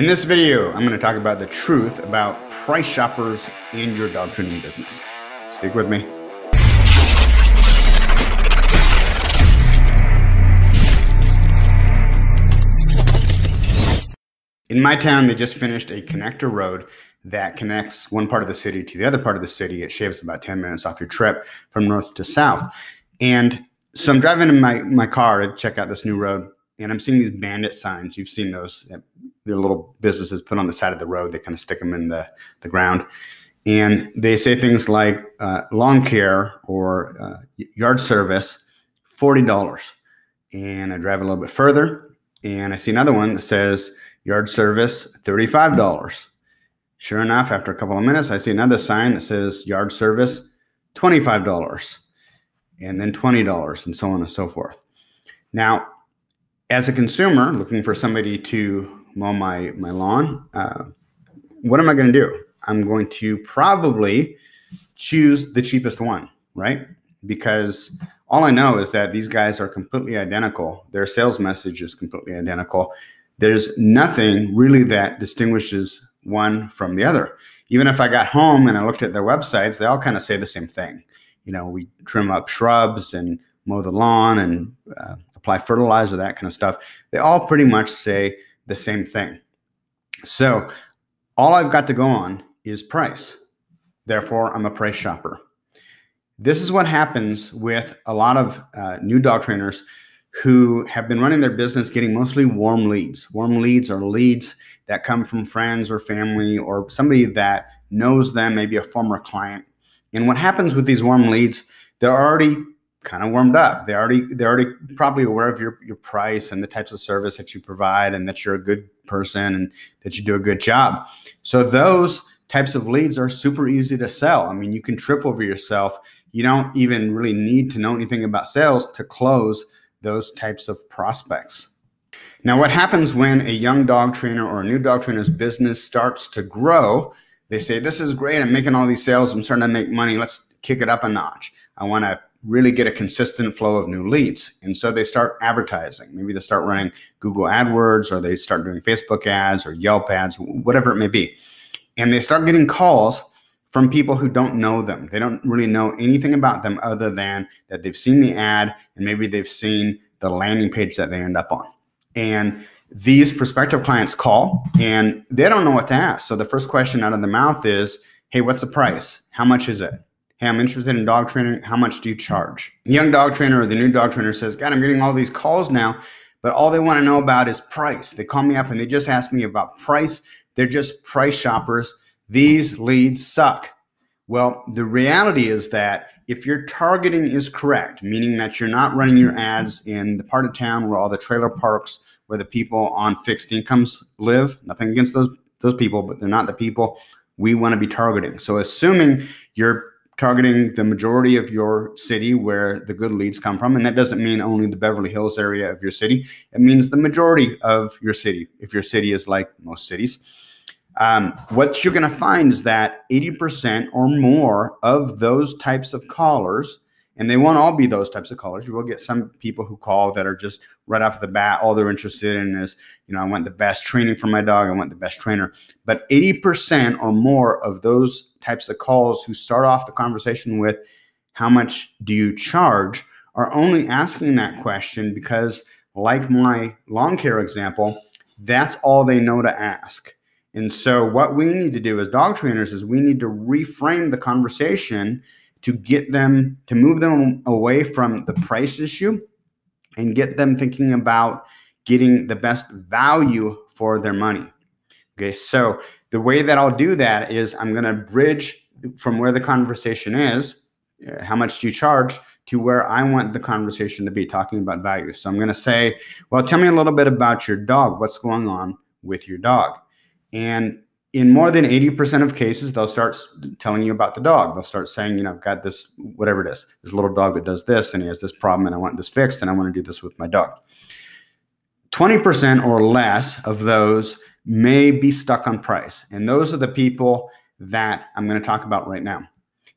In this video, I'm going to talk about the truth about price shoppers in your dog training business. Stick with me. In my town, they just finished a connector road that connects one part of the city to the other part of the city. It shaves about 10 minutes off your trip from north to south. And so I'm driving in my, my car to check out this new road, and I'm seeing these bandit signs. You've seen those. They're little businesses put on the side of the road. They kind of stick them in the, the ground. And they say things like uh, lawn care or uh, yard service, $40. And I drive a little bit further, and I see another one that says, Yard service, $35. Sure enough, after a couple of minutes, I see another sign that says yard service, $25, and then $20, and so on and so forth. Now, as a consumer looking for somebody to mow my, my lawn, uh, what am I going to do? I'm going to probably choose the cheapest one, right? Because all I know is that these guys are completely identical. Their sales message is completely identical there's nothing really that distinguishes one from the other. Even if I got home and I looked at their websites, they all kind of say the same thing. You know, we trim up shrubs and mow the lawn and uh, apply fertilizer, that kind of stuff. They all pretty much say the same thing. So all I've got to go on is price. Therefore, I'm a price shopper. This is what happens with a lot of uh, new dog trainers who have been running their business getting mostly warm leads. Warm leads are leads that come from friends or family or somebody that knows them, maybe a former client. And what happens with these warm leads, they're already kind of warmed up. They already they're already probably aware of your your price and the types of service that you provide and that you're a good person and that you do a good job. So those types of leads are super easy to sell. I mean, you can trip over yourself. You don't even really need to know anything about sales to close those types of prospects. Now, what happens when a young dog trainer or a new dog trainer's business starts to grow? They say, This is great. I'm making all these sales. I'm starting to make money. Let's kick it up a notch. I want to really get a consistent flow of new leads. And so they start advertising. Maybe they start running Google AdWords or they start doing Facebook ads or Yelp ads, whatever it may be. And they start getting calls from people who don't know them. They don't really know anything about them other than that they've seen the ad and maybe they've seen the landing page that they end up on. And these prospective clients call and they don't know what to ask. So the first question out of the mouth is, Hey, what's the price? How much is it? Hey, I'm interested in dog training. How much do you charge? Young dog trainer or the new dog trainer says, God, I'm getting all these calls now, but all they want to know about is price. They call me up and they just ask me about price. They're just price shoppers these leads suck. Well, the reality is that if your targeting is correct, meaning that you're not running your ads in the part of town where all the trailer parks, where the people on fixed incomes live, nothing against those those people, but they're not the people we want to be targeting. So assuming you're targeting the majority of your city where the good leads come from, and that doesn't mean only the Beverly Hills area of your city, it means the majority of your city, if your city is like most cities. Um, what you're going to find is that 80% or more of those types of callers, and they won't all be those types of callers. You will get some people who call that are just right off the bat, all they're interested in is, you know, I want the best training for my dog, I want the best trainer. But 80% or more of those types of calls who start off the conversation with, how much do you charge, are only asking that question because, like my lawn care example, that's all they know to ask and so, what we need to do as dog trainers is we need to reframe the conversation to get them to move them away from the price issue and get them thinking about getting the best value for their money. Okay, so the way that I'll do that is I'm going to bridge from where the conversation is, uh, how much do you charge, to where I want the conversation to be talking about value. So I'm going to say, well, tell me a little bit about your dog. What's going on with your dog? And in more than 80% of cases, they'll start telling you about the dog. They'll start saying, you know, I've got this, whatever it is, this little dog that does this and he has this problem and I want this fixed and I want to do this with my dog. 20% or less of those may be stuck on price. And those are the people that I'm going to talk about right now.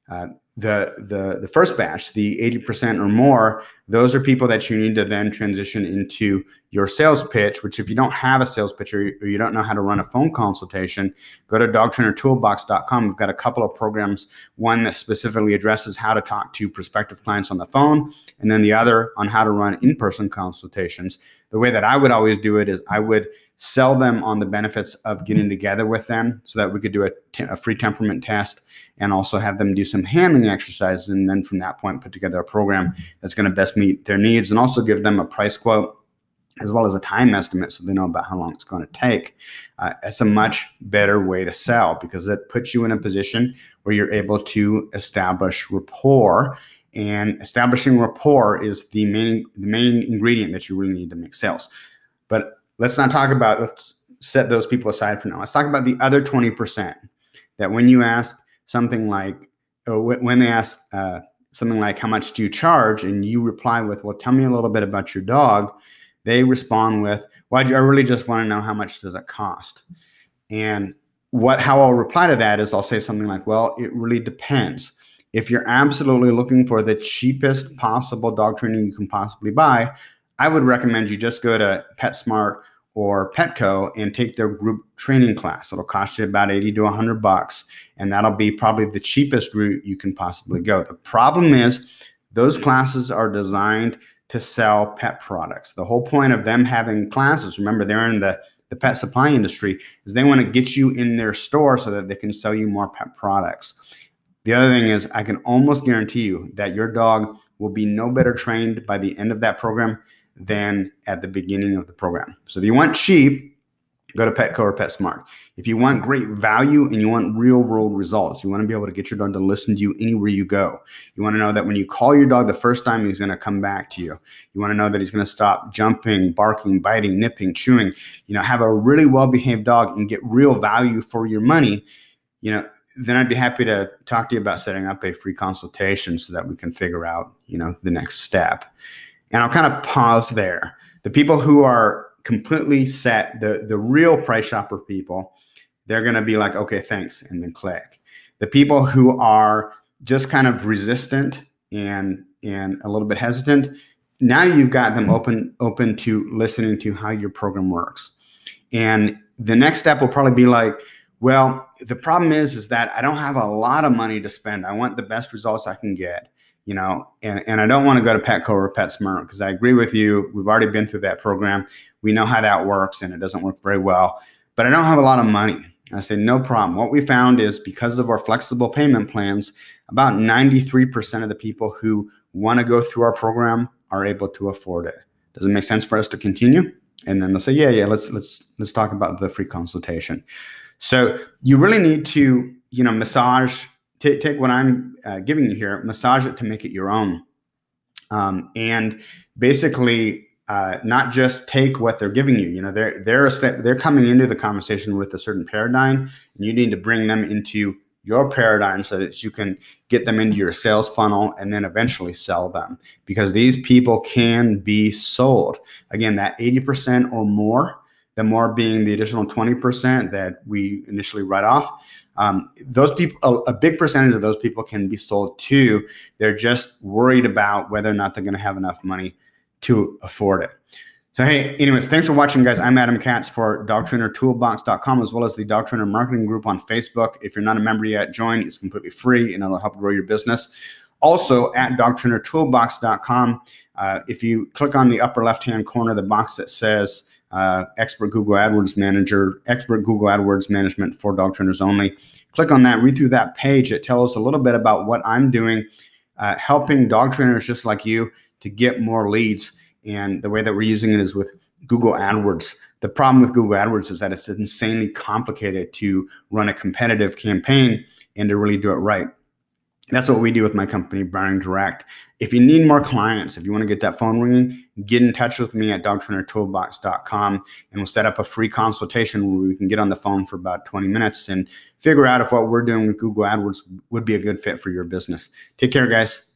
Uh, the, the, the first batch, the 80% or more, those are people that you need to then transition into your sales pitch, which if you don't have a sales pitch or you don't know how to run a phone consultation, go to dogtrainertoolbox.com. We've got a couple of programs, one that specifically addresses how to talk to prospective clients on the phone, and then the other on how to run in-person consultations. The way that I would always do it is I would sell them on the benefits of getting together with them so that we could do a, free temperament test and also have them do some handling exercises and then from that point put together a program that's going to best meet their needs and also give them a price quote as well as a time estimate so they know about how long it's going to take. Uh, it's a much better way to sell because it puts you in a position where you're able to establish rapport. And establishing rapport is the main the main ingredient that you really need to make sales. Let's not talk about let's set those people aside for now. Let's talk about the other 20% that when you ask something like when they ask uh, something like how much do you charge and you reply with well tell me a little bit about your dog they respond with, "Why do I really just want to know how much does it cost?" And what how I'll reply to that is I'll say something like, "Well, it really depends. If you're absolutely looking for the cheapest possible dog training you can possibly buy, I would recommend you just go to PetSmart or Petco and take their group training class. It'll cost you about 80 to 100 bucks, and that'll be probably the cheapest route you can possibly go. The problem is those classes are designed to sell pet products. The whole point of them having classes, remember, they're in the, the pet supply industry, is they want to get you in their store so that they can sell you more pet products. The other thing is, I can almost guarantee you that your dog will be no better trained by the end of that program than at the beginning of the program. So if you want cheap, go to Petco or PetSmart. If you want great value and you want real world results, you want to be able to get your dog to listen to you anywhere you go. You want to know that when you call your dog the first time, he's going to come back to you. You want to know that he's going to stop jumping, barking, biting, nipping, chewing. You know, have a really well behaved dog and get real value for your money. You know, then I'd be happy to talk to you about setting up a free consultation so that we can figure out, you know, the next step. And I'll kind of pause there. The people who are completely set the the real price shopper people they're going to be like okay thanks and then click. The people who are just kind of resistant and and a little bit hesitant now you've got them open open to listening to how your program works. And the next step will probably be like well the problem is is that i don't have a lot of money to spend. I want the best results i can get you know, and, and I don't want to go to Petco or PetSmart because I agree with you. We've already been through that program. We know how that works and it doesn't work very well. But I don't have a lot of money. I say, no problem. What we found is because of our flexible payment plans, about 93% of the people who want to go through our program are able to afford it. Does it make sense for us to continue? And then they'll say, yeah, yeah, let's let's let's talk about the free consultation. So you really need to, you know, massage take, what I'm uh, giving you here, massage it to make it your own. Um, and basically, uh, not just take what they're giving you. You know, they're they're step, they're coming into the conversation with a certain paradigm, and you need to bring them into your paradigm so that you can get them into your sales funnel and then eventually sell them because these people can be sold. Again, that 80% or more, the more being the additional 20% that we initially write off um, those people, a, a, big percentage of those people can be sold to. They're just worried about whether or not they're going to have enough money to afford it. So, hey, anyways, thanks for watching, guys. I'm Adam Katz for dogtrainertoolbox.com as well as the Dog Trainer Marketing Group on Facebook. If you're not a member yet, join. It's completely free and it'll help grow your business. Also, at dogtrainertoolbox.com, uh, if you click on the upper left hand corner, the box that says uh, expert Google AdWords manager, expert Google AdWords management for dog trainers only. Click on that, read through that page. It tells a little bit about what I'm doing, uh, helping dog trainers just like you to get more leads. And the way that we're using it is with Google AdWords. The problem with Google AdWords is that it's insanely complicated to run a competitive campaign and to really do it right. That's what we do with my company, Browning Direct. If you need more clients, if you want to get that phone ringing, get in touch with me at dogtrainertoolbox.com and we'll set up a free consultation where we can get on the phone for about 20 minutes and figure out if what we're doing with Google AdWords would be a good fit for your business. Take care, guys.